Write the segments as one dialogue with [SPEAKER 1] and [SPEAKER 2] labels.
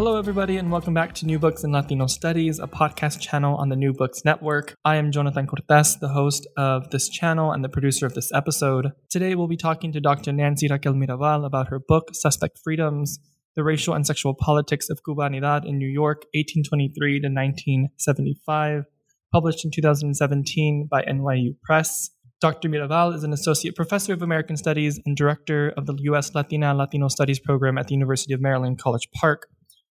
[SPEAKER 1] Hello, everybody, and welcome back to New Books in Latino Studies, a podcast channel on the New Books Network. I am Jonathan Cortes, the host of this channel and the producer of this episode. Today, we'll be talking to Dr. Nancy Raquel Mirabal about her book, Suspect Freedoms The Racial and Sexual Politics of Cubanidad in New York, 1823 to 1975, published in 2017 by NYU Press. Dr. Mirabal is an associate professor of American Studies and director of the U.S. Latina Latino Studies program at the University of Maryland, College Park.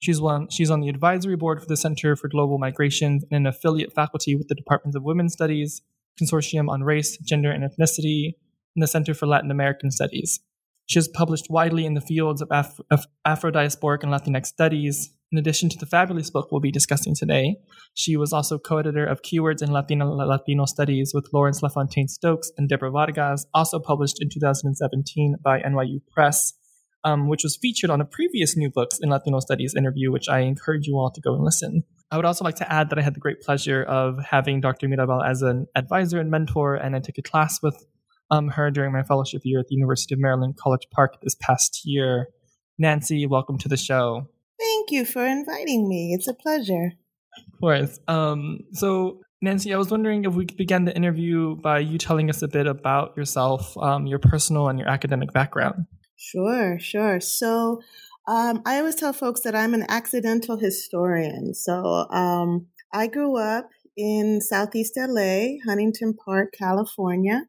[SPEAKER 1] She's one. She's on the advisory board for the Center for Global Migration and an affiliate faculty with the Departments of Women's Studies, Consortium on Race, Gender, and Ethnicity, and the Center for Latin American Studies. She has published widely in the fields of, Af- of Afro-diasporic and Latinx studies. In addition to the fabulous book we'll be discussing today, she was also co-editor of Keywords in Latino Latino Studies with Lawrence La Fountain-Stokes and Deborah Vargas, also published in 2017 by NYU Press um, which was featured on a previous New Books in Latino Studies interview, which I encourage you all to go and listen. I would also like to add that I had the great pleasure of having Dr. Mirabal as an advisor and mentor, and I took a class with um, her during my fellowship year at the University of Maryland, College Park this past year. Nancy, welcome to the show.
[SPEAKER 2] Thank you for inviting me. It's a pleasure.
[SPEAKER 1] Of course. Um, so, Nancy, I was wondering if we could begin the interview by you telling us a bit about yourself, um, your personal and your academic background.
[SPEAKER 2] Sure, sure. So um, I always tell folks that I'm an accidental historian. So um, I grew up in Southeast LA, Huntington Park, California.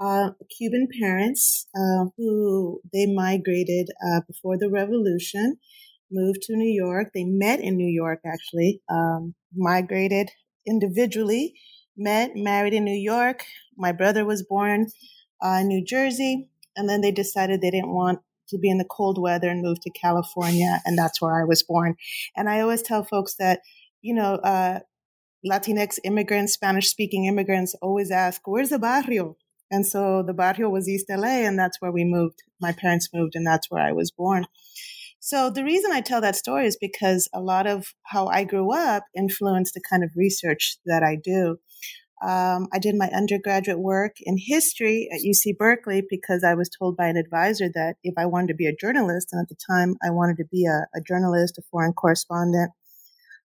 [SPEAKER 2] Uh, Cuban parents uh, who they migrated uh, before the revolution, moved to New York. They met in New York, actually, um, migrated individually, met, married in New York. My brother was born uh, in New Jersey. And then they decided they didn't want to be in the cold weather and moved to California. And that's where I was born. And I always tell folks that, you know, uh, Latinx immigrants, Spanish speaking immigrants always ask, where's the barrio? And so the barrio was East LA, and that's where we moved. My parents moved, and that's where I was born. So the reason I tell that story is because a lot of how I grew up influenced the kind of research that I do. Um, I did my undergraduate work in history at UC Berkeley because I was told by an advisor that if I wanted to be a journalist, and at the time I wanted to be a, a journalist, a foreign correspondent.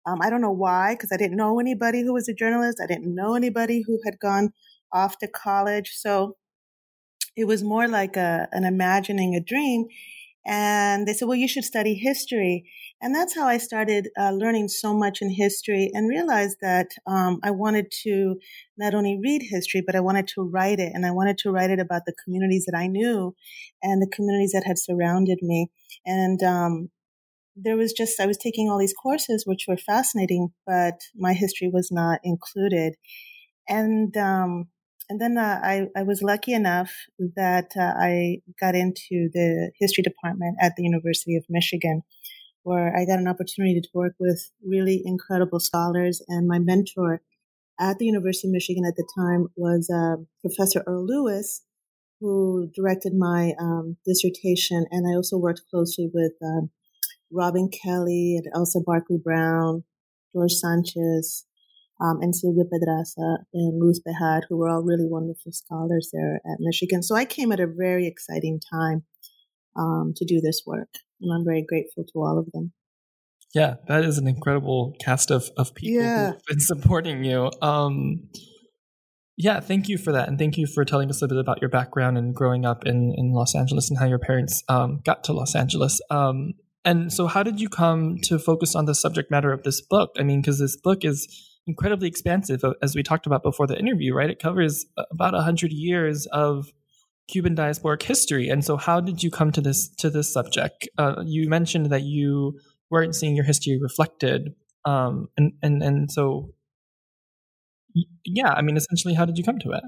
[SPEAKER 2] Um, I don't know why, because I didn't know anybody who was a journalist. I didn't know anybody who had gone off to college. So it was more like a, an imagining a dream. And they said, well, you should study history. And that's how I started uh, learning so much in history and realized that um, I wanted to not only read history, but I wanted to write it. And I wanted to write it about the communities that I knew and the communities that had surrounded me. And um, there was just, I was taking all these courses, which were fascinating, but my history was not included. And, um, and then uh, I, I was lucky enough that uh, I got into the history department at the University of Michigan where I got an opportunity to work with really incredible scholars. And my mentor at the University of Michigan at the time was uh, Professor Earl Lewis, who directed my um, dissertation. And I also worked closely with um, Robin Kelley and Elsa Barkley Brown, George Sanchez, um, and Silvia Pedraza and Ruth Behar, who were all really wonderful scholars there at Michigan. So I came at a very exciting time um, to do this work. And I'm very grateful to all of them.
[SPEAKER 1] Yeah, that is an incredible cast of, of people yeah. who've been supporting you. Um, yeah, thank you for that. And thank you for telling us a bit about your background and growing up in, in Los Angeles and how your parents um, got to Los Angeles. Um, and so, how did you come to focus on the subject matter of this book? I mean, because this book is incredibly expansive, as we talked about before the interview, right? It covers about 100 years of Cuban diasporic history. And so, how did you come to this to this subject? Uh, you mentioned that you weren't seeing your history reflected, um, and and and so, yeah. I mean, essentially, how did you come to it?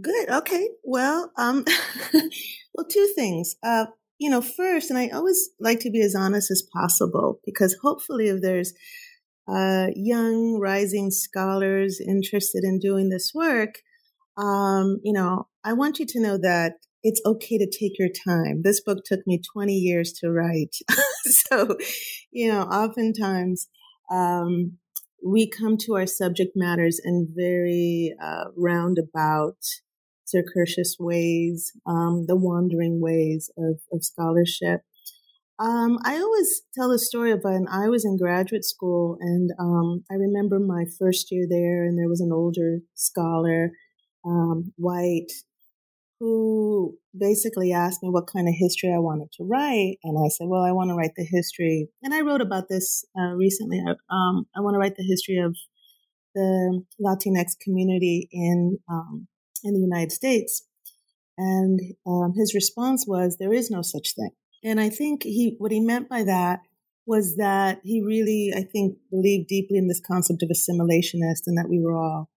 [SPEAKER 2] Good. Okay. Well, um, well, two things. Uh, you know, first, and I always like to be as honest as possible because hopefully, if there's uh, young rising scholars interested in doing this work, um, you know, I want you to know that it's okay to take your time. This book took me 20 years to write. so, you know, oftentimes, um, we come to our subject matters in very uh, roundabout, circuitous ways, um, the wandering ways of, of scholarship. Um, I always tell the story of when I was in graduate school, and um, I remember my first year there, and there was an older scholar, um, white, who basically asked me what kind of history I wanted to write, and I said, "Well, I want to write the history." And I wrote about this uh, recently. Um, I want to write the history of the Latinx community in um, in the United States. And um, his response was, "There is no such thing." And I think he, what he meant by that was that he really, I think, believed deeply in this concept of assimilationist and that we were all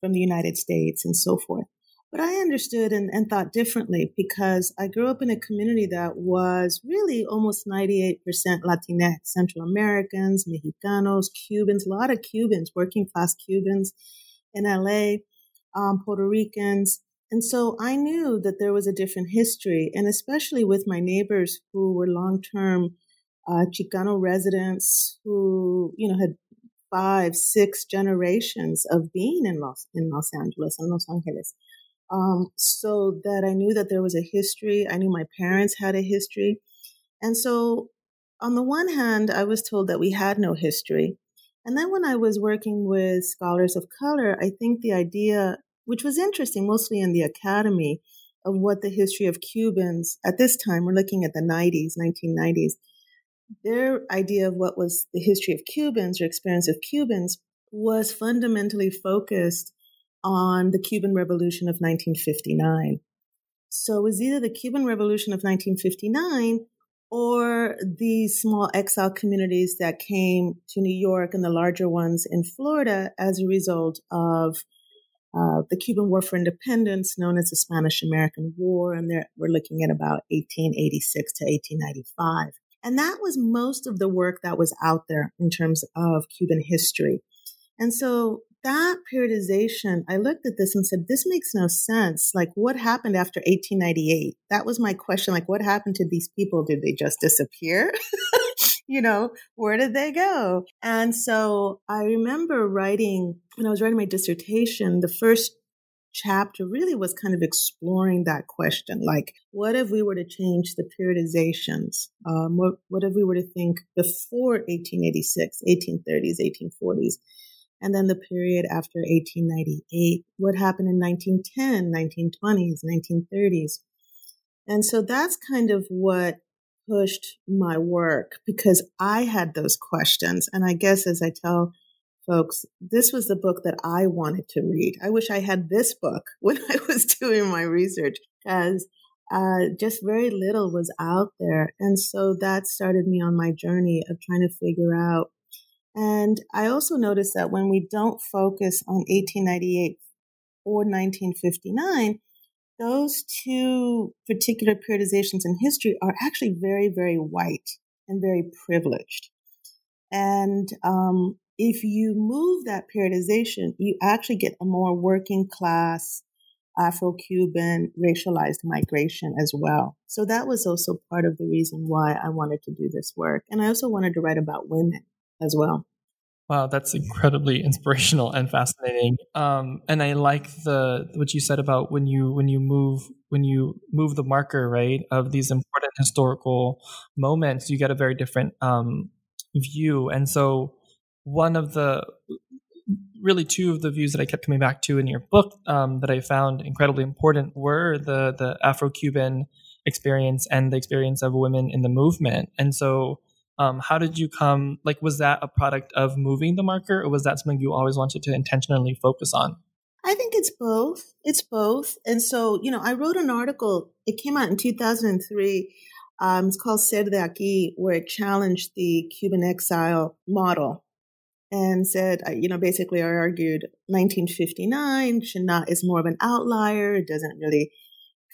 [SPEAKER 2] from the United States and so forth. But I understood and, and thought differently because I grew up in a community that was really almost 98% Latinx, Central Americans, Mexicanos, Cubans, a lot of Cubans, working class Cubans in LA, um, Puerto Ricans, and so I knew that there was a different history, and especially with my neighbors who were long term uh, Chicano residents who, you know, had five, six generations of being in Los, in Los Angeles and Los Angeles. Um, so that I knew that there was a history. I knew my parents had a history. And so, on the one hand, I was told that we had no history. And then when I was working with scholars of color, I think the idea which was interesting, mostly in the academy, of what the history of Cubans at this time, we're looking at the 90s, 1990s, their idea of what was the history of Cubans or experience of Cubans was fundamentally focused on the Cuban Revolution of 1959. So it was either the Cuban Revolution of 1959 or the small exile communities that came to New York and the larger ones in Florida as a result of uh, the Cuban War for Independence, known as the Spanish American War, and we're looking at about 1886 to 1895. And that was most of the work that was out there in terms of Cuban history. And so that periodization, I looked at this and said, this makes no sense. Like, what happened after 1898? That was my question. Like, what happened to these people? Did they just disappear? you know, where did they go? And so I remember writing, when I was writing my dissertation, the first chapter really was kind of exploring that question. Like, what if we were to change the periodizations? Um, what, what if we were to think before 1886, 1830s, 1840s? And then the period after 1898, what happened in 1910, 1920s, 1930s? And so that's kind of what pushed my work because I had those questions. And I guess as I tell folks, this was the book that I wanted to read. I wish I had this book when I was doing my research because uh, just very little was out there. And so that started me on my journey of trying to figure out. And I also noticed that when we don't focus on 1898 or 1959, those two particular periodizations in history are actually very, very white and very privileged. And um, if you move that periodization, you actually get a more working class Afro Cuban racialized migration as well. So that was also part of the reason why I wanted to do this work. And I also wanted to write about women as well.
[SPEAKER 1] Wow, that's incredibly inspirational and fascinating. Um, and I like the what you said about when you when you move when you move the marker right of these important historical moments, you get a very different um, view. And so, one of the really two of the views that I kept coming back to in your book um, that I found incredibly important were the the Afro Cuban experience and the experience of women in the movement. And so um, how did you come like was that a product of moving the marker or was that something you always wanted to intentionally focus on?
[SPEAKER 2] I think it's both it's both and so you know i wrote an article it came out in 2003 um, it's called ser de aquí where it challenged the cuban exile model and said you know basically i argued 1959 should is more of an outlier it doesn't really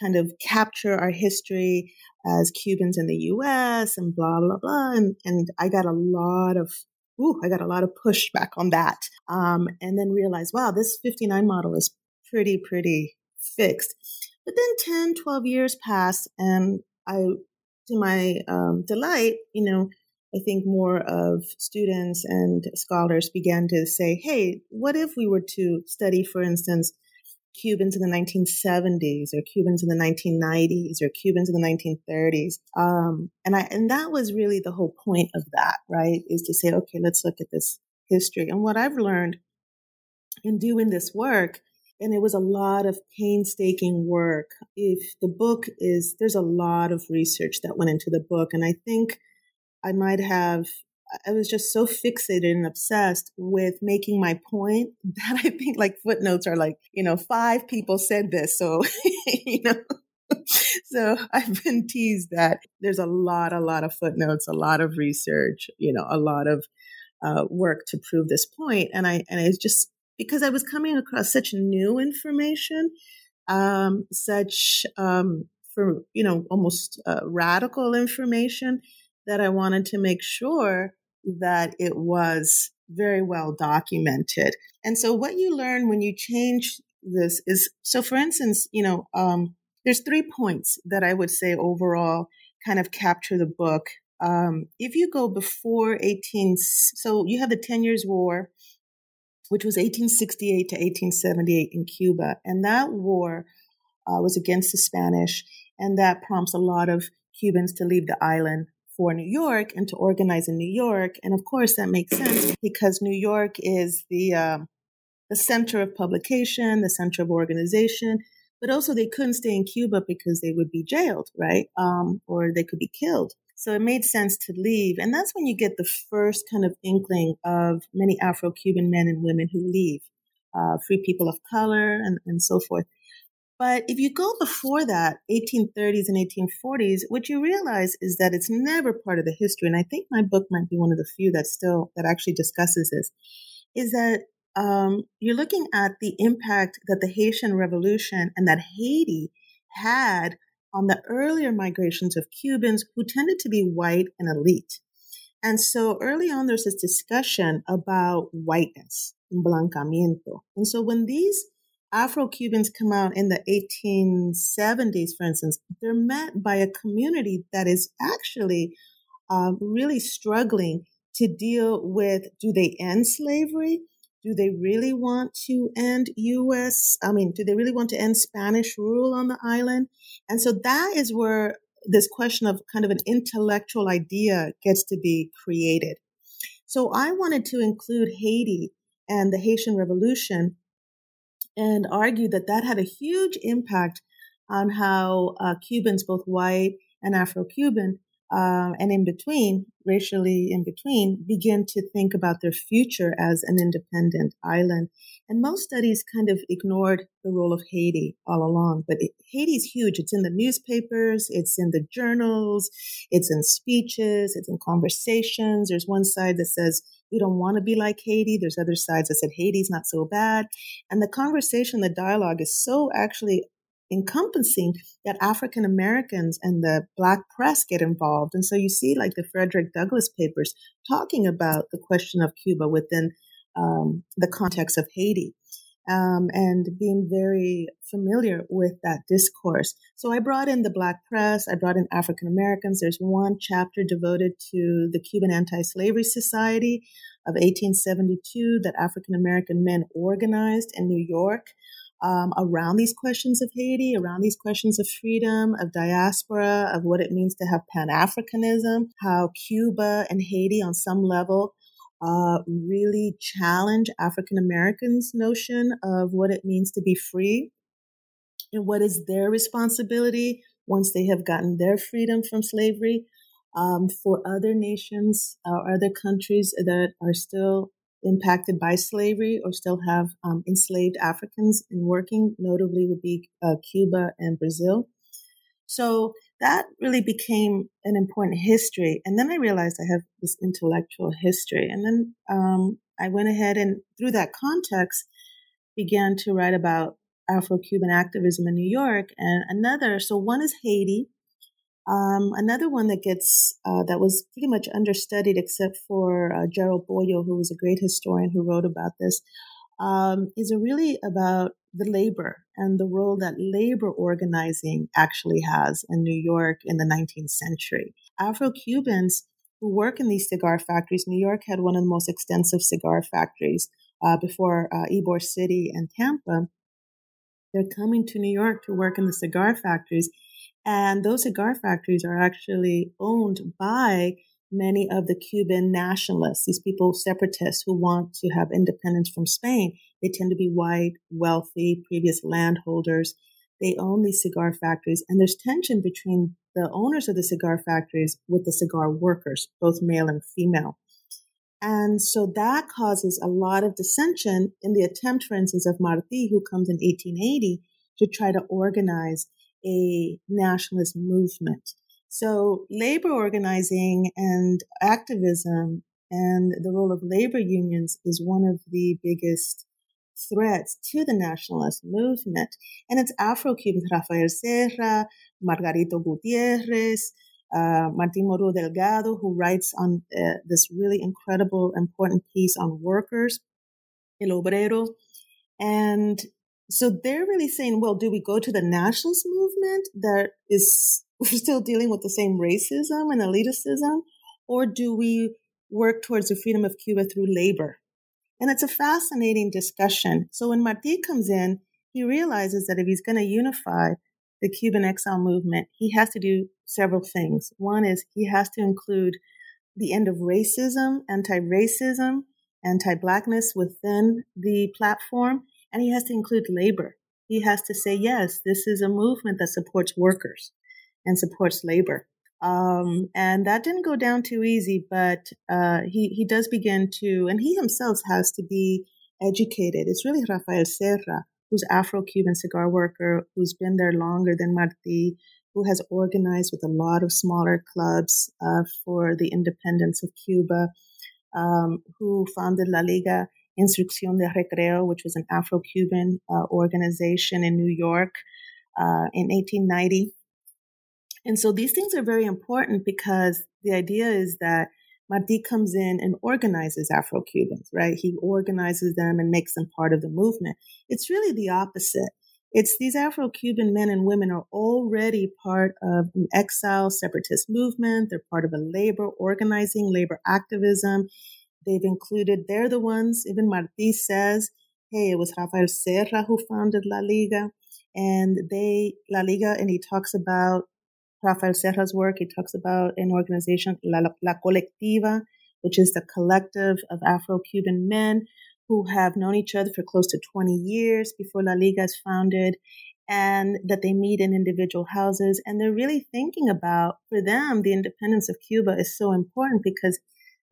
[SPEAKER 2] kind of capture our history as Cubans in the US and blah, blah, blah. And, and I got a lot of, ooh, I got a lot of pushback on that. Um, and then realized, wow, this 59 model is pretty, pretty fixed. But then 10, 12 years passed and I, to my um, delight, you know, I think more of students and scholars began to say, hey, what if we were to study, for instance, Cubans in the 1970s or Cubans in the 1990s or Cubans in the 1930s. Um, and I, and that was really the whole point of that, right? Is to say, okay, let's look at this history. And what I've learned in doing this work, and it was a lot of painstaking work. If the book is, there's a lot of research that went into the book. And I think I might have I was just so fixated and obsessed with making my point that I think like footnotes are like, you know, five people said this. So, you know, so I've been teased that there's a lot, a lot of footnotes, a lot of research, you know, a lot of uh, work to prove this point. And I, and it's just because I was coming across such new information, um, such, um, for, you know, almost uh, radical information that I wanted to make sure that it was very well documented. And so what you learn when you change this is so for instance, you know, um, there's three points that I would say overall kind of capture the book. Um, if you go before 18, so you have the 10 years war, which was 1868 to 1878 in Cuba. And that war uh, was against the Spanish. And that prompts a lot of Cubans to leave the island for New York and to organize in New York. And of course, that makes sense because New York is the um, the center of publication, the center of organization. But also, they couldn't stay in Cuba because they would be jailed, right? Um, or they could be killed. So it made sense to leave. And that's when you get the first kind of inkling of many Afro Cuban men and women who leave, uh, free people of color and, and so forth. But if you go before that, 1830s and 1840s, what you realize is that it's never part of the history. And I think my book might be one of the few that still, that actually discusses this, is that um, you're looking at the impact that the Haitian Revolution and that Haiti had on the earlier migrations of Cubans who tended to be white and elite. And so early on, there's this discussion about whiteness, blanqueamiento. And so when these Afro Cubans come out in the 1870s, for instance, they're met by a community that is actually um, really struggling to deal with do they end slavery? Do they really want to end U.S.? I mean, do they really want to end Spanish rule on the island? And so that is where this question of kind of an intellectual idea gets to be created. So I wanted to include Haiti and the Haitian Revolution and argued that that had a huge impact on how uh, Cubans, both white and Afro Cuban, uh, and in between, racially in between, begin to think about their future as an independent island. And most studies kind of ignored the role of Haiti all along. But it, Haiti's huge. It's in the newspapers, it's in the journals, it's in speeches, it's in conversations. There's one side that says, we don't want to be like Haiti. There's other sides that said Haiti's not so bad. And the conversation, the dialogue is so actually encompassing that African Americans and the black press get involved. And so you see like the Frederick Douglass papers talking about the question of Cuba within um, the context of Haiti. Um, and being very familiar with that discourse. So I brought in the Black press, I brought in African Americans. There's one chapter devoted to the Cuban Anti Slavery Society of 1872 that African American men organized in New York um, around these questions of Haiti, around these questions of freedom, of diaspora, of what it means to have Pan Africanism, how Cuba and Haiti, on some level, uh, really challenge African Americans' notion of what it means to be free and what is their responsibility once they have gotten their freedom from slavery um, for other nations or other countries that are still impacted by slavery or still have um, enslaved Africans in working, notably would be uh, Cuba and Brazil. So that really became an important history. And then I realized I have this intellectual history. And then um, I went ahead and through that context began to write about Afro-Cuban activism in New York and another. So one is Haiti, um, another one that gets uh, that was pretty much understudied, except for uh, Gerald Poyo, who was a great historian who wrote about this, um, is really about the labor and the role that labor organizing actually has in New York in the 19th century. Afro Cubans who work in these cigar factories, New York had one of the most extensive cigar factories uh, before uh, Ybor City and Tampa They're coming to New York to work in the cigar factories. And those cigar factories are actually owned by many of the Cuban nationalists, these people, separatists who want to have independence from Spain. They tend to be white, wealthy, previous landholders. They own these cigar factories, and there's tension between the owners of the cigar factories with the cigar workers, both male and female. And so that causes a lot of dissension in the attempt, for instance, of Martí, who comes in 1880 to try to organize a nationalist movement. So labor organizing and activism and the role of labor unions is one of the biggest threats to the nationalist movement. And it's Afro-Cubans, Rafael Serra, Margarito Gutierrez, uh, Martin Morua Delgado, who writes on uh, this really incredible, important piece on workers, El Obrero. And so they're really saying, well, do we go to the nationalist movement that is still dealing with the same racism and elitism, or do we work towards the freedom of Cuba through labor? And it's a fascinating discussion. So when Martí comes in, he realizes that if he's going to unify the Cuban exile movement, he has to do several things. One is he has to include the end of racism, anti-racism, anti-blackness within the platform, and he has to include labor. He has to say, yes, this is a movement that supports workers and supports labor. Um, and that didn't go down too easy, but uh, he, he does begin to, and he himself has to be educated. It's really Rafael Serra, who's Afro-Cuban cigar worker, who's been there longer than Martí, who has organized with a lot of smaller clubs uh, for the independence of Cuba, um, who founded La Liga Instrucción de Recreo, which was an Afro-Cuban uh, organization in New York uh, in 1890. And so these things are very important because the idea is that Martí comes in and organizes Afro Cubans, right? He organizes them and makes them part of the movement. It's really the opposite. It's these Afro Cuban men and women are already part of an exile separatist movement. They're part of a labor organizing, labor activism. They've included, they're the ones, even Martí says, hey, it was Rafael Serra who founded La Liga. And they, La Liga, and he talks about Rafael Serra's work, he talks about an organization, La, La Colectiva, which is the collective of Afro-Cuban men who have known each other for close to 20 years before La Liga is founded and that they meet in individual houses. And they're really thinking about, for them, the independence of Cuba is so important because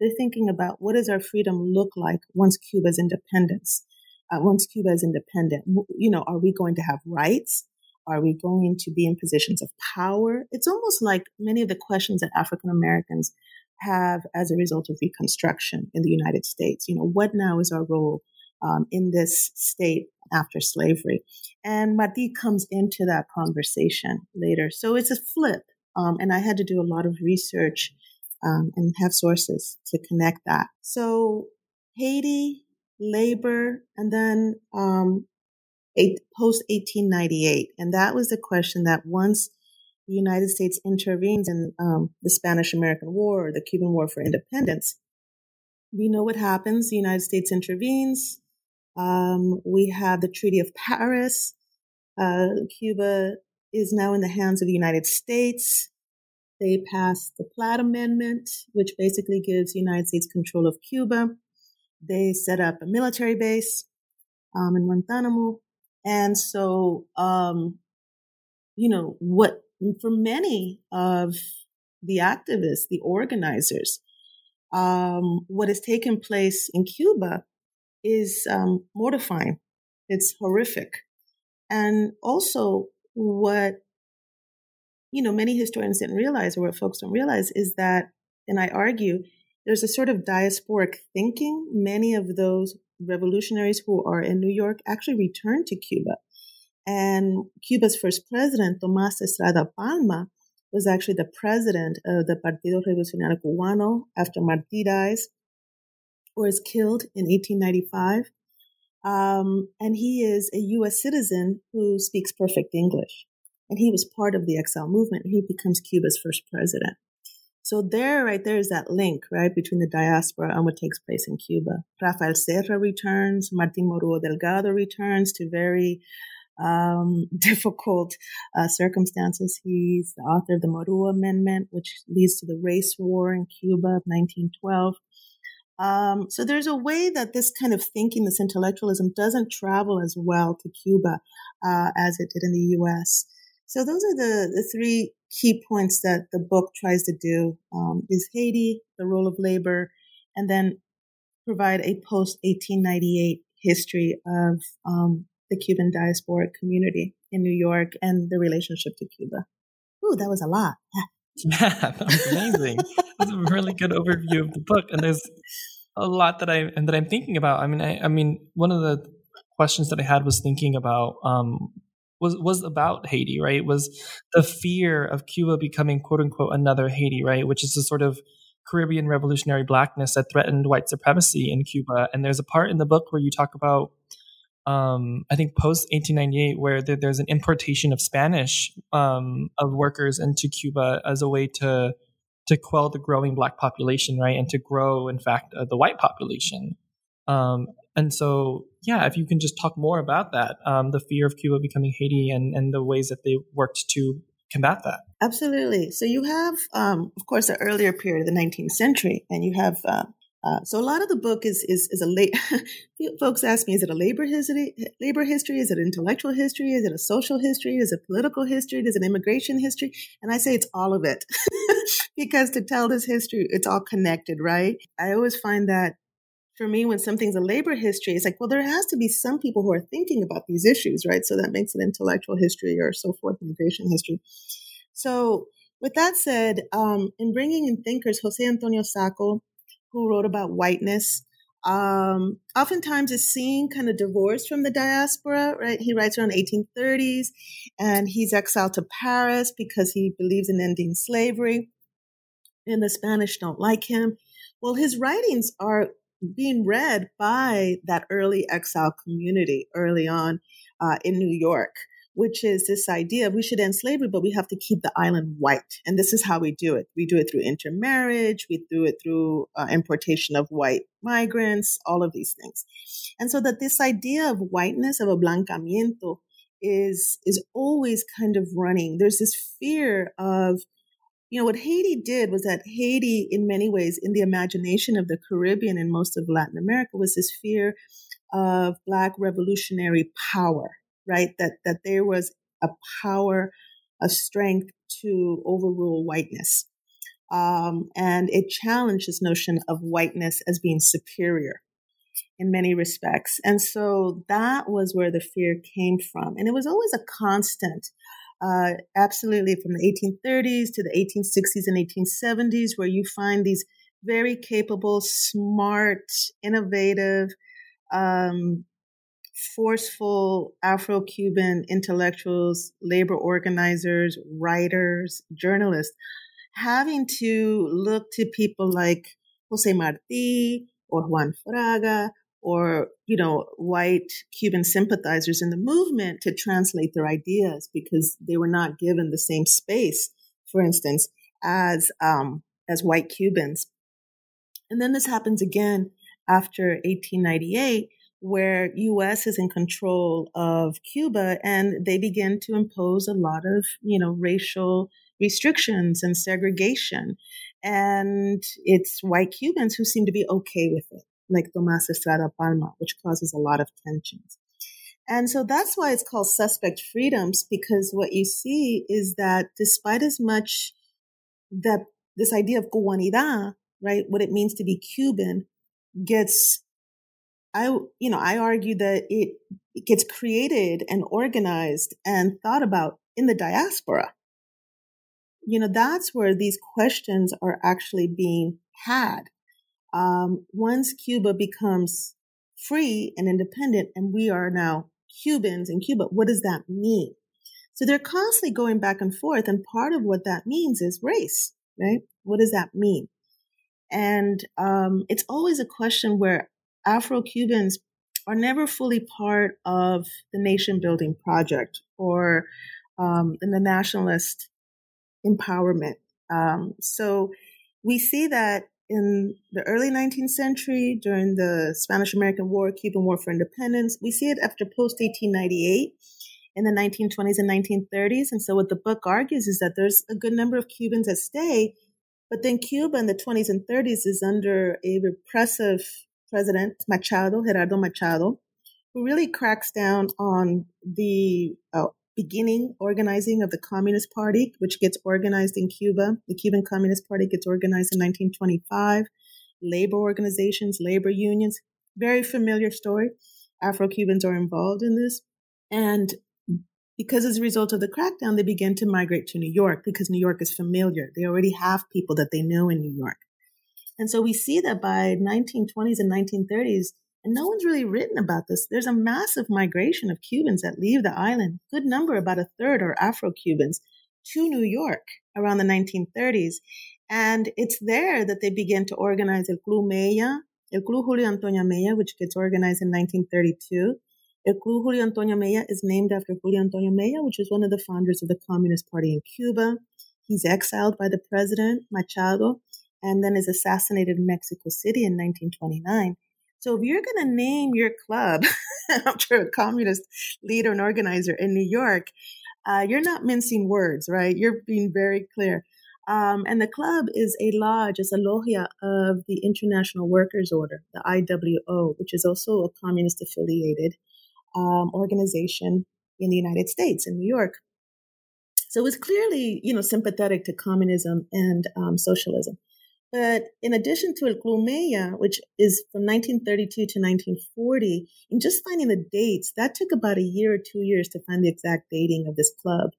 [SPEAKER 2] they're thinking about what does our freedom look like once Cuba's independence, uh, once Cuba is independent. You know, are we going to have rights? Are we going to be in positions of power? It's almost like many of the questions that African Americans have as a result of Reconstruction in the United States. You know, what now is our role um, in this state after slavery? And Martí comes into that conversation later. So it's a flip. Um, and I had to do a lot of research um, and have sources to connect that. So Haiti, labor, and then um, post 1898. And that was the question that once the United States intervenes in um, the Spanish American War or the Cuban War for Independence, we know what happens. The United States intervenes. Um, we have the Treaty of Paris. Uh, Cuba is now in the hands of the United States. They passed the Platt Amendment, which basically gives the United States control of Cuba. They set up a military base um, in Guantanamo. And so, um, you know, what for many of the activists, the organizers, um, what has taken place in Cuba is um, mortifying. It's horrific. And also, what you know, many historians didn't realize, or what folks don't realize, is that, and I argue, there's a sort of diasporic thinking. Many of those revolutionaries who are in New York actually returned to Cuba. And Cuba's first president, Tomás Estrada Palma, was actually the president of the Partido Revolucionario Cubano after Martí dies or is killed in 1895. Um, and he is a U.S. citizen who speaks perfect English. And he was part of the exile movement. He becomes Cuba's first president. So there, right there is that link, right, between the diaspora and what takes place in Cuba. Rafael Serra returns, Martin Morua Delgado returns to very um, difficult uh, circumstances. He's the author of the Morua Amendment, which leads to the race war in Cuba of 1912. Um, so there's a way that this kind of thinking, this intellectualism, doesn't travel as well to Cuba uh, as it did in the U.S. So those are the, the three key points that the book tries to do: um, is Haiti, the role of labor, and then provide a post 1898 history of um, the Cuban diasporic community in New York and the relationship to Cuba. Ooh, that was a lot.
[SPEAKER 1] That was amazing. That's a really good overview of the book, and there's a lot that I and that I'm thinking about. I mean, I, I mean, one of the questions that I had was thinking about um, was was about Haiti, right? Was the fear of Cuba becoming quote unquote another Haiti, right? Which is a sort of Caribbean revolutionary blackness that threatened white supremacy in Cuba. And there's a part in the book where you talk about um, I think post 1898, where there, there's an importation of Spanish um, of workers into Cuba as a way to to quell the growing black population, right, and to grow, in fact, uh, the white population. Um, and so, yeah, if you can just talk more about that, um, the fear of Cuba becoming Haiti, and and the ways that they worked to combat that.
[SPEAKER 2] Absolutely. So you have, um, of course, the earlier period of the 19th century, and you have uh, uh, so a lot of the book is is is a late. folks ask me, is it a labor history? Labor history? Is it intellectual history? Is it a social history? Is it political history? Is it immigration history? And I say it's all of it, because to tell this history, it's all connected, right? I always find that for me, when something's a labor history, it's like, well, there has to be some people who are thinking about these issues, right? So that makes it intellectual history or so forth, immigration history. So with that said, um, in bringing in thinkers, Jose Antonio Saco who wrote about whiteness. Um, oftentimes is seen kind of divorced from the diaspora, right? He writes around 1830s and he's exiled to Paris because he believes in ending slavery and the Spanish don't like him. Well, his writings are being read by that early exile community early on uh, in New York which is this idea of we should end slavery, but we have to keep the island white. And this is how we do it. We do it through intermarriage. We do it through uh, importation of white migrants, all of these things. And so that this idea of whiteness, of a blanqueamiento, is, is always kind of running. There's this fear of, you know, what Haiti did was that Haiti, in many ways, in the imagination of the Caribbean and most of Latin America, was this fear of Black revolutionary power right? That, that there was a power, a strength to overrule whiteness. Um, and it challenged this notion of whiteness as being superior in many respects. And so that was where the fear came from. And it was always a constant, uh, absolutely from the 1830s to the 1860s and 1870s, where you find these very capable, smart, innovative, um, forceful Afro Cuban intellectuals, labor organizers, writers, journalists, having to look to people like Jose Marti or Juan Fraga or, you know, white Cuban sympathizers in the movement to translate their ideas because they were not given the same space, for instance, as, um, as white Cubans. And then this happens again after 1898 where US is in control of Cuba and they begin to impose a lot of, you know, racial restrictions and segregation. And it's white Cubans who seem to be okay with it, like Tomas Estrada Palma, which causes a lot of tensions. And so that's why it's called suspect freedoms, because what you see is that despite as much that this idea of cubanidad, right, what it means to be Cuban gets I, you know, I argue that it, it gets created and organized and thought about in the diaspora. You know, that's where these questions are actually being had. Um, once Cuba becomes free and independent, and we are now Cubans in Cuba, what does that mean? So they're constantly going back and forth, and part of what that means is race, right? What does that mean? And um, it's always a question where Afro Cubans are never fully part of the nation building project or um, in the nationalist empowerment. Um, so we see that in the early 19th century during the Spanish American War, Cuban War for Independence. We see it after post 1898. in the 1920s and 1930s. And so what the book argues is that there's a good number of Cubans that stay, but then Cuba in the 20s and 30s is under a repressive president, Machado, Gerardo Machado, who really cracks down on the uh, beginning organizing of the Communist Party, which gets organized in Cuba. The Cuban Communist Party gets organized in 1925. Labor organizations, labor unions, very familiar story. Afro Cubans are involved in this. And because as a result of the crackdown, they began to migrate to New York because New York is familiar. They already have people that they know in New York. And so we see that by 1920s and 1930s, and no one's really written about this. There's a massive migration of Cubans that leave the island. Good number, about a third, are Afro Cubans to New York around the 1930s. And it's there that they begin to organize El Club Mella, El Club Julio Antonio Mella, which gets organized in 1932. El Club Julio Antonio Mella is named after Julio Antonio Mella, which is one of the founders of the Communist Party in Cuba. He's exiled by the president, Machado, and then is assassinated in Mexico City in 1929. So if you're going to name your club after a communist leader and organizer in New York, uh, you're not mincing words, right? You're being very clear. Um, and the club is a lodge, it's a logia of the International Workers Order, the IWO, which is also a communist affiliated um, organization in the United States, in New York. So it was clearly, you know, sympathetic to communism and um, socialism. But in addition to El Club which is from 1932 to 1940, in just finding the dates, that took about a year or two years to find the exact dating of this club.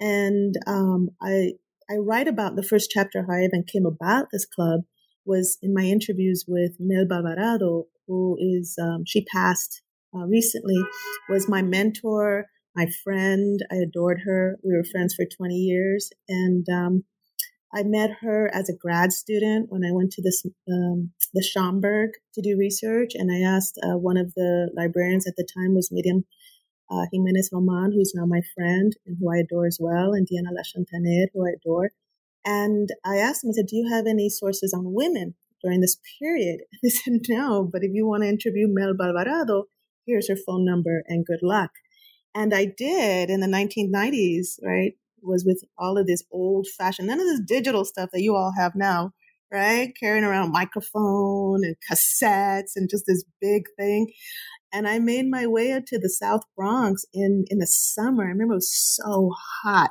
[SPEAKER 2] And um, I I write about the first chapter how I even came about this club was in my interviews with Melba Alvarado, who is um, she passed uh, recently, was my mentor, my friend. I adored her. We were friends for 20 years, and um, I met her as a grad student when I went to this um, the Schomburg to do research, and I asked uh, one of the librarians at the time was Miriam uh, Jimenez Roman, who's now my friend and who I adore as well, and Diana Lachatanere, who I adore. And I asked them, I said, "Do you have any sources on women during this period?" And they said, "No, but if you want to interview Melba Alvarado, here's her phone number, and good luck." And I did in the 1990s, right? Was with all of this old fashioned, none of this digital stuff that you all have now, right? Carrying around microphone and cassettes and just this big thing. And I made my way up to the South Bronx in, in the summer. I remember it was so hot.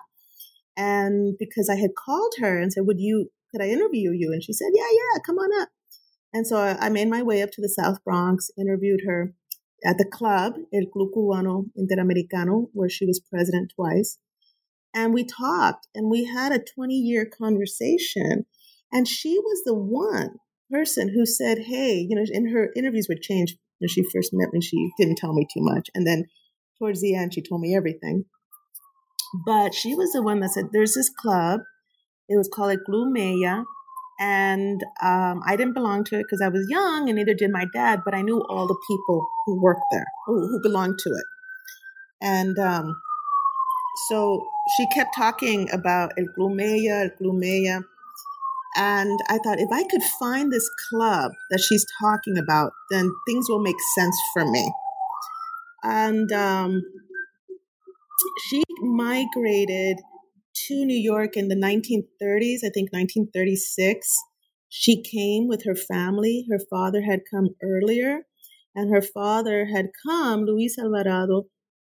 [SPEAKER 2] And because I had called her and said, would you, could I interview you? And she said, yeah, yeah, come on up. And so I made my way up to the South Bronx, interviewed her at the club, El Club Cubano Interamericano, where she was president twice and we talked and we had a 20 year conversation. And she was the one person who said, Hey, you know, in her interviews would change when she first met me. She didn't tell me too much. And then towards the end, she told me everything. But she was the one that said, There's this club. It was called Club Mella. And um, I didn't belong to it because I was young, and neither did my dad. But I knew all the people who worked there, who, who belonged to it. And um, so she kept talking about El Club Mella, El Club Mella. And I thought, if I could find this club that she's talking about, then things will make sense for me. And um, she migrated to New York in the 1930s, I think 1936. She came with her family. Her father had come earlier, and her father had come, Luis Alvarado,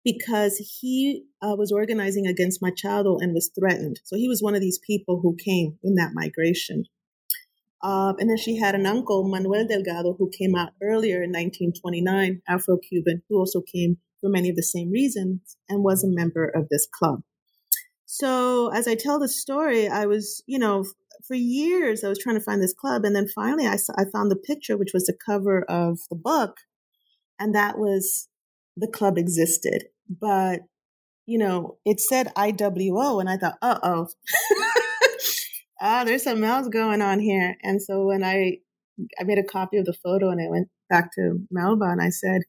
[SPEAKER 2] because he uh, was organizing against Machado and was threatened. So he was one of these people who came in that migration. Uh, and then she had an uncle, Manuel Delgado, who came out earlier in 1929, Afro Cuban, who also came for many of the same reasons and was a member of this club. So as I tell the story, I was, you know, for years I was trying to find this club. And then finally I, saw, I found the picture, which was the cover of the book. And that was the club existed but you know, it said IWO, and I thought, uh oh, ah, there's something else going on here. And so when I I made a copy of the photo and I went back to Melba and I said,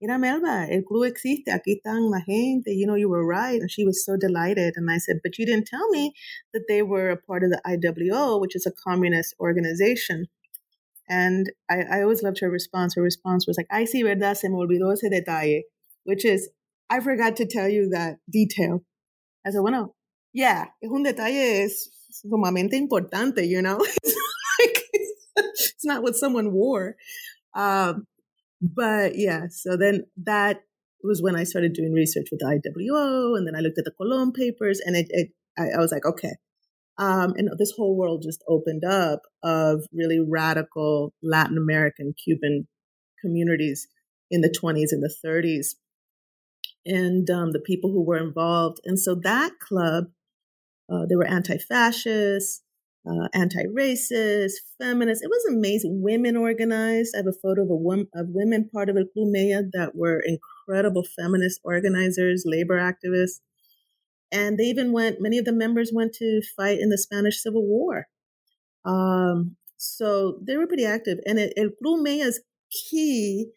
[SPEAKER 2] Mira, Melba, el club existe, aquí están la gente, you know, you were right. And she was so delighted. And I said, but you didn't tell me that they were a part of the IWO, which is a communist organization. And I, I always loved her response. Her response was like, ay, sí, verdad, se me olvidó ese detalle, which is, I forgot to tell you that detail. I said, bueno, yeah, es un detalle es sumamente importante, you know? it's, like, it's not what someone wore. Um, but yeah, so then that was when I started doing research with the IWO, and then I looked at the Colón papers, and it, it I, I, was like, okay. Um, and this whole world just opened up of really radical Latin American Cuban communities in the 20s and the 30s, and um, the people who were involved. And so that club, uh, they were anti-fascist, uh, anti-racist, feminist. It was amazing. Women organized. I have a photo of a woman, of women part of El Club Mella that were incredible feminist organizers, labor activists, and they even went. Many of the members went to fight in the Spanish Civil War. Um, so they were pretty active, and El is key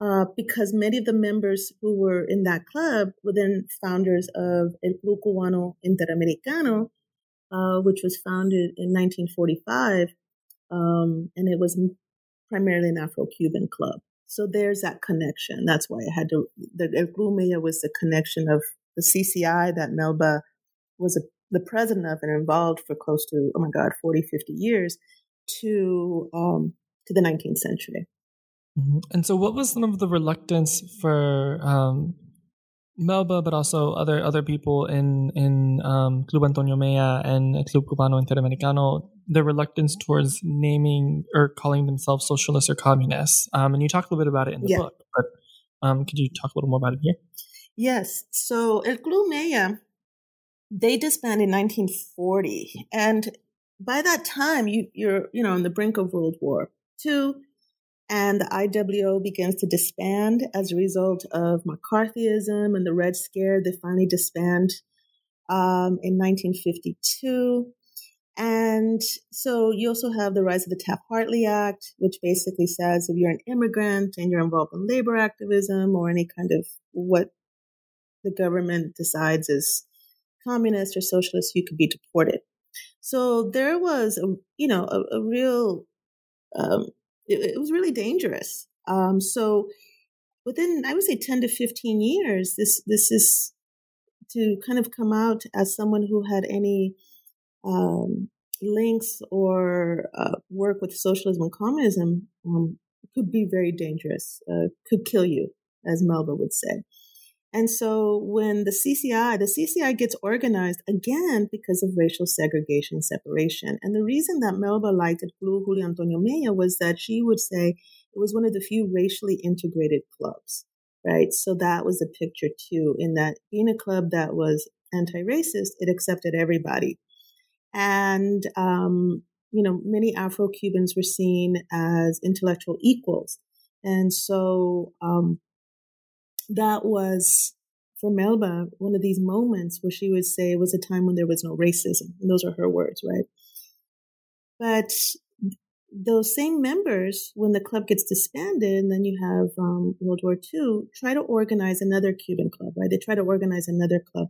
[SPEAKER 2] uh, because many of the members who were in that club were then founders of El Club Cubano Interamericano, uh, which was founded in 1945, um, and it was primarily an Afro-Cuban club. So there's that connection. That's why I had to. The El Club was the connection of the CCI that Melba was a, the president of and involved for close to oh my god 40 50 years to um, to the 19th century.
[SPEAKER 1] And so, what was some of the reluctance for um, Melba, but also other other people in in um, Club Antonio Mella and Club Cubano Interamericano, their reluctance towards naming or calling themselves socialists or communists? Um, and you talked a little bit about it in the yeah. book, but um, could you talk a little more about it here?
[SPEAKER 2] Yes. So El Club Mella, they disbanded in 1940, and by that time, you, you're you know on the brink of World War II and the IWO begins to disband as a result of McCarthyism and the Red Scare. They finally disband um, in 1952. And so you also have the rise of the Taft Hartley Act, which basically says if you're an immigrant and you're involved in labor activism or any kind of what the government decides is communist or socialist, you could be deported. So there was, a, you know, a, a real um, it, it was really dangerous. Um, so within, I would say, 10 to 15 years, this, this is to kind of come out as someone who had any um, links or uh, work with socialism and communism um, could be very dangerous, uh, could kill you, as Melba would say. And so when the CCI, the CCI gets organized again because of racial segregation and separation. And the reason that Melba liked it, Club Julio Antonio Mella, was that she would say it was one of the few racially integrated clubs, right? So that was the picture too, in that being a club that was anti-racist, it accepted everybody. And, um, you know, many Afro-Cubans were seen as intellectual equals. And so, um, that was for Melba one of these moments where she would say it was a time when there was no racism. And those are her words, right? But those same members, when the club gets disbanded, and then you have um, World War II, try to organize another Cuban club, right? They try to organize another club.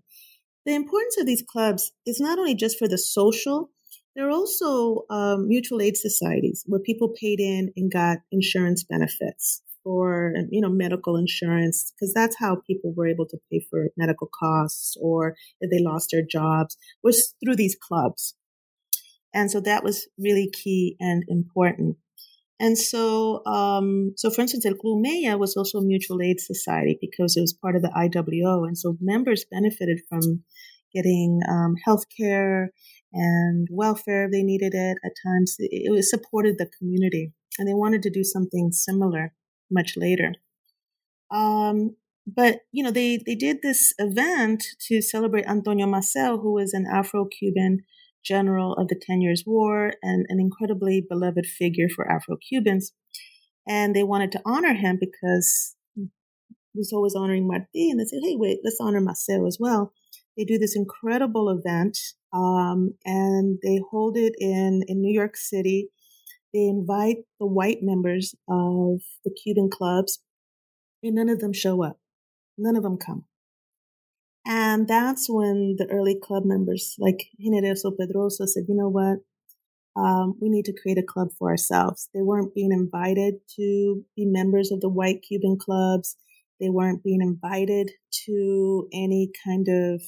[SPEAKER 2] The importance of these clubs is not only just for the social, they're also um, mutual aid societies where people paid in and got insurance benefits for you know medical insurance because that's how people were able to pay for medical costs or if they lost their jobs was through these clubs. And so that was really key and important. And so um, so for instance el club Mella was also a mutual aid society because it was part of the iwo and so members benefited from getting um, health care and welfare if they needed it at times. It, it supported the community and they wanted to do something similar much later. Um, but you know, they they did this event to celebrate Antonio Maceo, who was an Afro-Cuban general of the Ten Years' War and an incredibly beloved figure for Afro-Cubans. And they wanted to honor him because he was always honoring Martí, and they said, "Hey, wait, let's honor Maceo as well." They do this incredible event, um, and they hold it in in New York City they invite the white members of the Cuban clubs, and none of them show up. None of them come. And that's when the early club members, like Generoso Pedroso, said, you know what? Um, we need to create a club for ourselves. They weren't being invited to be members of the white Cuban clubs. They weren't being invited to any kind of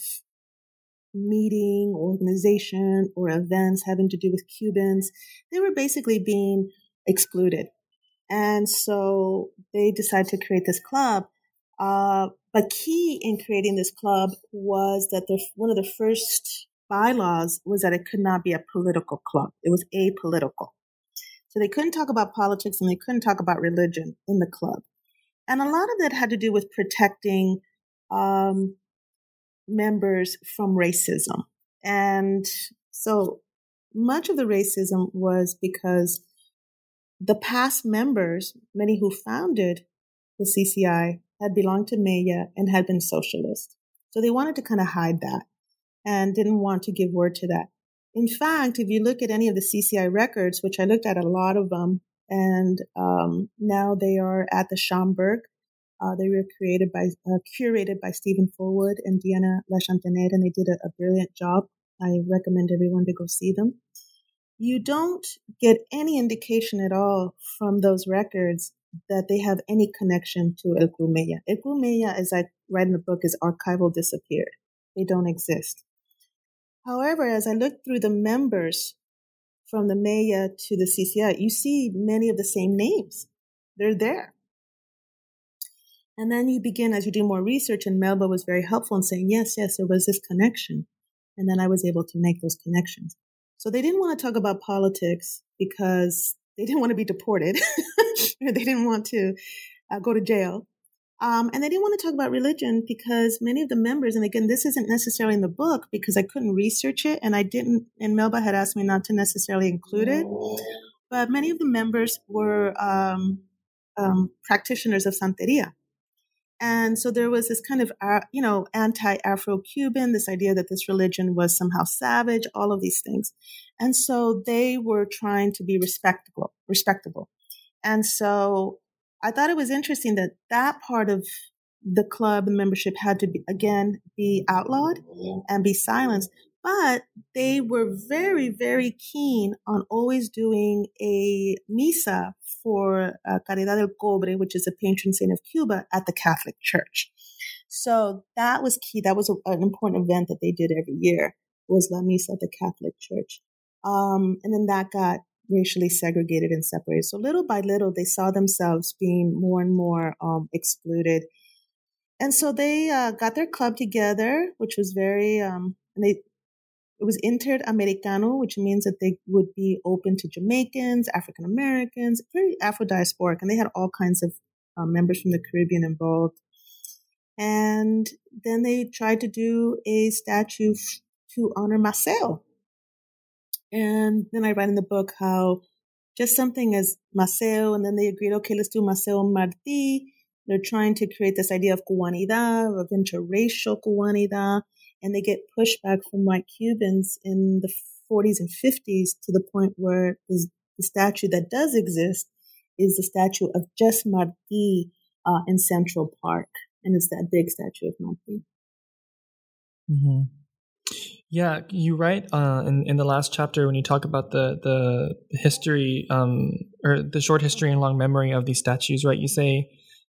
[SPEAKER 2] meeting, organization, or events having to do with Cubans. They were basically being excluded. And so they decided to create this club. Uh, but key in creating this club was that the, one of the first bylaws was that it could not be a political club. It was apolitical. So they couldn't talk about politics and they couldn't talk about religion in the club. And a lot of that had to do with protecting um, members from racism. And so much of the racism was because the past members, many who founded the CCI, had belonged to Mella and had been socialist. So they wanted to kind of hide that and didn't want to give word to that. In fact, if you look at any of the CCI records, which I looked at a lot of them, and um, now they are at the Schomburg. Uh, they were created by, uh, curated by Stephen Fullwood and Diana Lachatanere, and they did a, a brilliant job. I recommend everyone to go see them. You don't get any indication at all from those records that they have any connection to El Club Mella. El Club Mella, as I write in the book, is archival disappeared. They don't exist. However, as I look through the members from the Mella to the CCI, you see many of the same names. They're there. And then you begin, as you do more research, and Melba was very helpful in saying, yes, yes, there was this connection. And then I was able to make those connections. So they didn't want to talk about politics because they didn't want to be deported. they didn't want to uh, go to jail. Um, and they didn't want to talk about religion because many of the members, and again, this isn't necessarily in the book because I couldn't research it and I didn't, and Melba had asked me not to necessarily include it. But many of the members were um, um, practitioners of Santeria. And so there was this kind of, uh, you know, anti-Afro-Cuban, this idea that this religion was somehow savage, all of these things. And so they were trying to be respectable, respectable. And so I thought it was interesting that that part of the club membership had to be, again, be outlawed and be silenced. But they were very, very keen on always doing a misa for uh, Caridad del Cobre, which is a patron saint of Cuba, at the Catholic Church. So that was key. That was a, an important event that they did every year was La Misa at the Catholic Church. Um, and then that got racially segregated and separated. So little by little, they saw themselves being more and more um, excluded. And so they uh, got their club together, which was very, um, and they, it was interamericano, which means that they would be open to Jamaicans, African Americans, very Afro diasporic, and they had all kinds of um, members from the Caribbean involved. And then they tried to do a statue to honor Maceo, and then I write in the book how just something as Maceo, and then they agreed, okay, let's do Maceo Marti. They're trying to create this idea of cubanidad, of interracial cubanidad, and they get pushback from white Cubans in the 40s and 50s to the point where the statue that does exist is the statue of just Marti uh, in Central Park, and it's that big statue of Marti.
[SPEAKER 1] Mm-hmm. Yeah, you write uh, in in the last chapter when you talk about the the history um, or the short history and long memory of these statues. Right, you say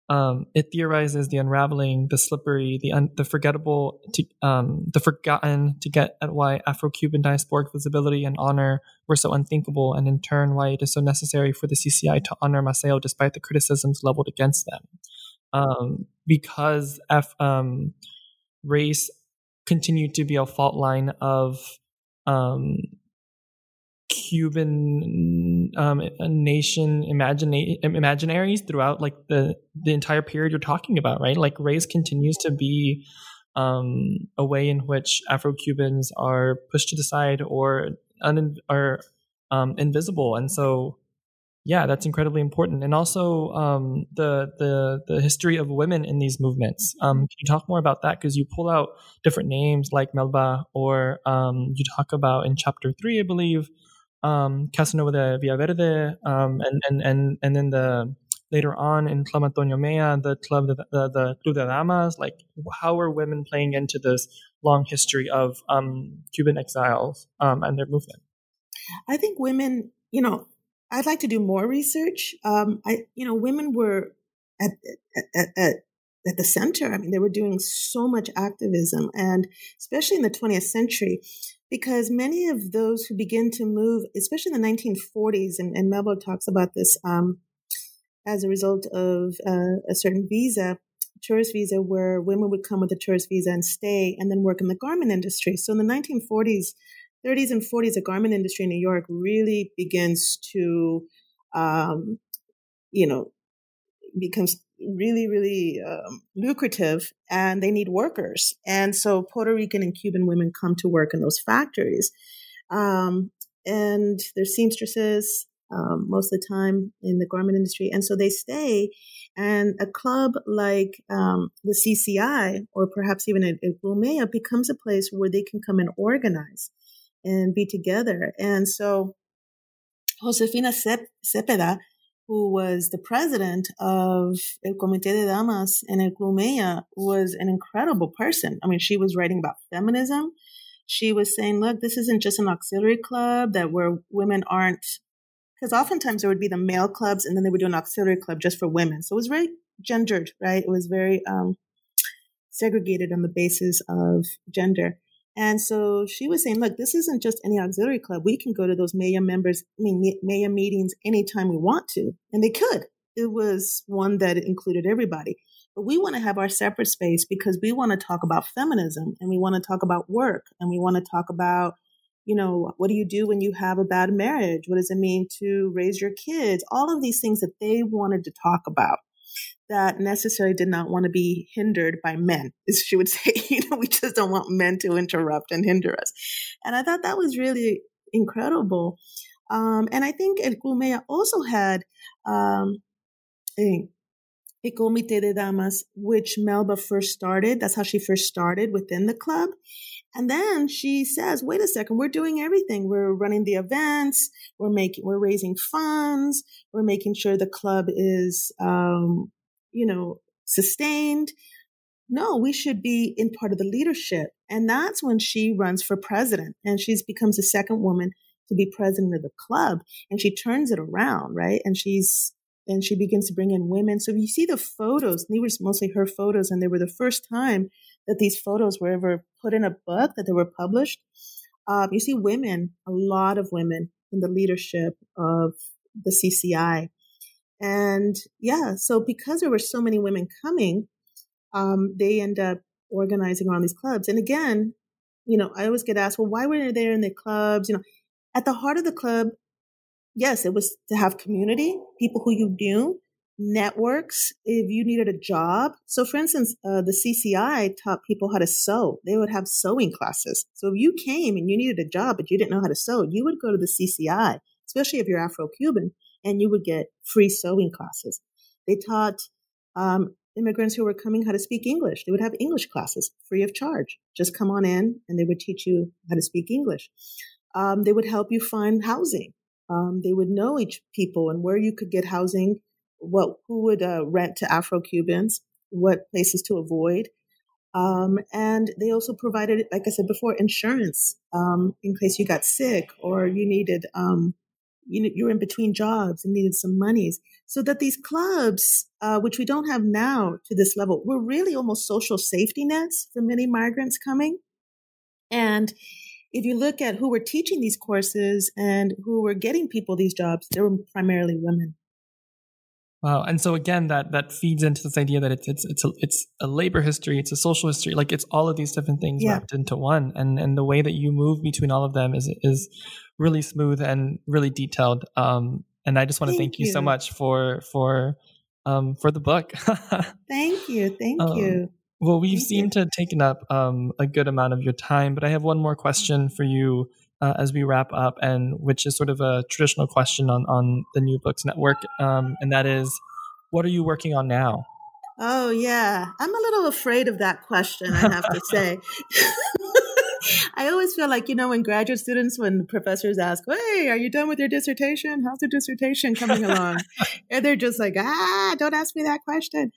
[SPEAKER 1] um, it theorizes the unraveling, the slippery, the un- the forgettable, to, um, the forgotten to get at why Afro-Cuban diasporic visibility and honor were so unthinkable, and in turn why it is so necessary for the CCI to honor Maceo despite the criticisms leveled against them, um, because F, um, race continued to be a fault line of um, Cuban um, nation imagina- imaginaries throughout like the the entire period you're talking about, right? Like race continues to be um, a way in which Afro Cubans are pushed to the side or un- are um, invisible, and so yeah, that's incredibly important. And also um, the the the history of women in these movements. Um, can you talk more about that? Because you pull out different names like Melba, or um, you talk about in chapter three, I believe, um, Casanova de Villaverde, um, and and and and then the later on in Club Antonio Mella, the club the, the, the Club de Damas. Like, how are women playing into this long history of um, Cuban exiles um, and their movement?
[SPEAKER 2] I think women, you know, I'd like to do more research. Um, I, you know, women were at, at, at, at the center. I mean, they were doing so much activism, and especially in the 20th century, because many of those who begin to move, especially in the 1940s, and, and Melba talks about this um, as a result of uh, a certain visa, tourist visa, where women would come with a tourist visa and stay and then work in the garment industry. So in the 1940s, 30s, and 40s, the garment industry in New York really begins to, um, you know, becomes really, really um, lucrative and they need workers. And so Puerto Rican and Cuban women come to work in those factories. Um, and they're seamstresses um, most of the time in the garment industry. And so they stay. And a club like um, the CCI or perhaps even a, a becomes a place where they can come and organize and be together. And so Josefina Cepeda who was the president of El Comité de Damas and El Club was an incredible person. I mean, she was writing about feminism. She was saying, look, this isn't just an auxiliary club that where women aren't, because oftentimes there would be the male clubs and then they would do an auxiliary club just for women. So it was very gendered, right? It was very um, segregated on the basis of gender. And so she was saying, look, this isn't just any auxiliary club. We can go to those Mella members, I mean, Mella meetings anytime we want to. And they could. It was one that included everybody. But we want to have our separate space because we want to talk about feminism and we want to talk about work and we want to talk about, you know, what do you do when you have a bad marriage? What does it mean to raise your kids? All of these things that they wanted to talk about that necessarily did not want to be hindered by men, as she would say. You know, we just don't want men to interrupt and hinder us. And I thought that was really incredible. Um, and I think El Club also had um, a, a Comité de Damas, which Melba first started. That's how she first started within the club. And then she says, wait a second, we're doing everything. We're running the events. We're making, we're raising funds. We're making sure the club is, um, you know, sustained. No, we should be in part of the leadership. And that's when she runs for president and she becomes the second woman to be president of the club and she turns it around, right? And she's, and she begins to bring in women. So you see the photos, these were mostly her photos and they were the first time that these photos were ever put in a book that they were published. Um, you see women, a lot of women in the leadership of the CCI. And yeah, so because there were so many women coming, um, they end up organizing around these clubs. And again, you know, I always get asked, well, why were they there in the clubs? You know, at the heart of the club, yes, it was to have community, people who you knew, networks, if you needed a job. So for instance, uh, the CCI taught people how to sew. They would have sewing classes. So if you came and you needed a job, but you didn't know how to sew, you would go to the CCI, especially if you're Afro-Cuban and you would get free sewing classes. They taught um, immigrants who were coming how to speak English. They would have English classes free of charge. Just come on in and they would teach you how to speak English. Um, they would help you find housing. Um, they would know each people and where you could get housing, what who would uh, rent to Afro Cubans, what places to avoid. Um, and they also provided, like I said before, insurance um, in case you got sick or you needed um, you know, you're in between jobs and needed some monies. So that these clubs, uh, which we don't have now to this level, were really almost social safety nets for many migrants coming. And if you look at who were teaching these courses and who were getting people these jobs, they were primarily women.
[SPEAKER 1] Wow, and so again, that that feeds into this idea that it's it's it's a, it's a labor history, it's a social history, like it's all of these different things yeah. wrapped into one, and and the way that you move between all of them is is really smooth and really detailed. Um, and I just want to thank, thank you. you. so much for for um for the book.
[SPEAKER 2] thank you, thank um, you.
[SPEAKER 1] Well, we've thank seemed you. to have taken up um a good amount of your time, but I have one more question for you uh, as we wrap up, and which is sort of a traditional question on on the New Books Network, um, and that is, what are you working on now?
[SPEAKER 2] Oh yeah, I'm a little afraid of that question. I have to say. I always feel like, you know, when graduate students, when professors ask, Hey, are you done with your dissertation? How's the dissertation coming along? and they're just like, Ah, don't ask me that question.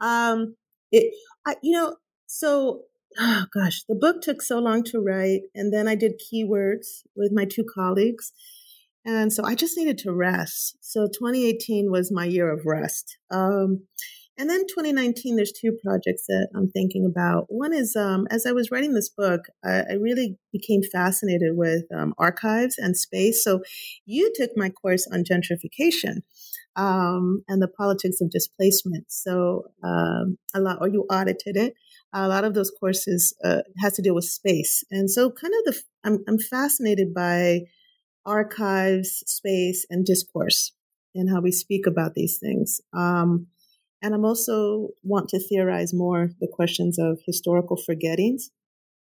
[SPEAKER 2] Um, it, I, you know, so oh gosh, the book took so long to write. And then I did keywords with my two colleagues. And so I just needed to rest. So 2018 was my year of rest. Um, And then 2019, there's two projects that I'm thinking about. One is um, as I was writing this book, I, I really became fascinated with um, archives and space. So you took my course on gentrification um, and the politics of displacement. So um, a lot, or you audited it. A lot of those courses uh, has to deal with space, and so kind of the I'm, I'm fascinated by archives, space, and discourse, and how we speak about these things. Um, and I'm also want to theorize more the questions of historical forgettings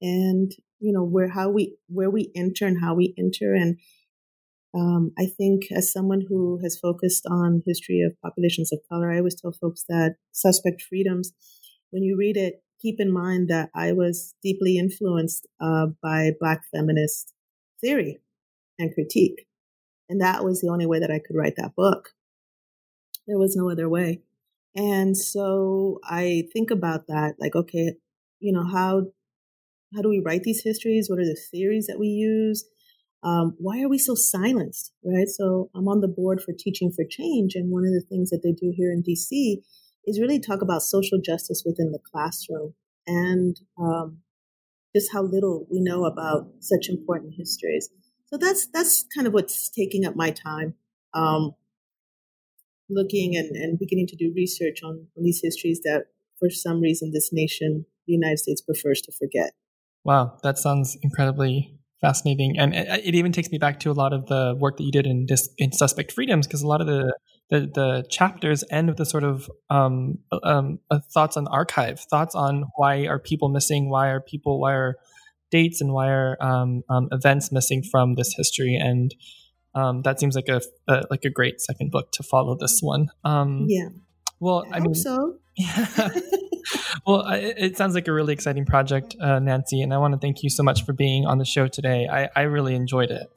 [SPEAKER 2] and, you know, where, how we, where we enter and how we enter. And, um, I think as someone who has focused on history of populations of color, I always tell folks that suspect freedoms, when you read it, keep in mind that I was deeply influenced uh, by Black feminist theory and critique. And that was the only way that I could write that book. There was no other way. And so I think about that, like, okay, you know, how how do we write these histories? What are the theories that we use? Um, why are we so silenced, right? So I'm on the board for Teaching for Change, and one of the things that they do here in DC is really talk about social justice within the classroom and um, just how little we know about such important histories. So that's that's kind of what's taking up my time. Um, looking and, and beginning to do research on, on these histories that for some reason this nation, the United States, prefers to forget.
[SPEAKER 1] Wow, that sounds incredibly fascinating, and it, it, even takes me back to a lot of the work that you did in dis, in suspect freedoms, because a lot of the, the, the chapters end with a sort of um, um, thoughts on archive, thoughts on why are people missing, why are people, why are dates, and why are um, um events missing from this history, and um, that seems like a, a, like a great second book to follow this one. Um,
[SPEAKER 2] yeah.
[SPEAKER 1] Well,
[SPEAKER 2] I,
[SPEAKER 1] I mean,
[SPEAKER 2] so.
[SPEAKER 1] Yeah. well, it, it, sounds like a really exciting project, uh, Nancy, and I want to thank you so much for being on the show today. I, I really enjoyed it.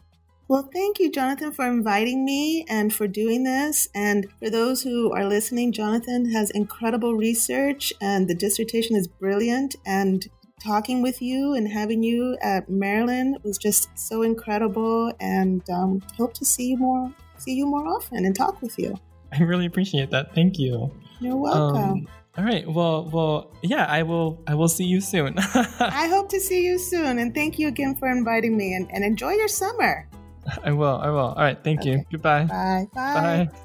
[SPEAKER 2] Well, thank you, Jonathan, for inviting me and for doing this. And for those who are listening, Jonathan has incredible research, and the dissertation is brilliant. And talking with you and having you at Maryland was just so incredible, and um, hope to see you more, see you more often, and talk with you.
[SPEAKER 1] I really appreciate that. Thank you.
[SPEAKER 2] You're welcome. Um,
[SPEAKER 1] all right. Well, well, yeah. I will. I will see you soon.
[SPEAKER 2] I hope to see you soon, and thank you again for inviting me. And, and enjoy your summer.
[SPEAKER 1] I will. I will. All right. Thank okay. you. Goodbye.
[SPEAKER 2] Bye. Bye.
[SPEAKER 1] Bye.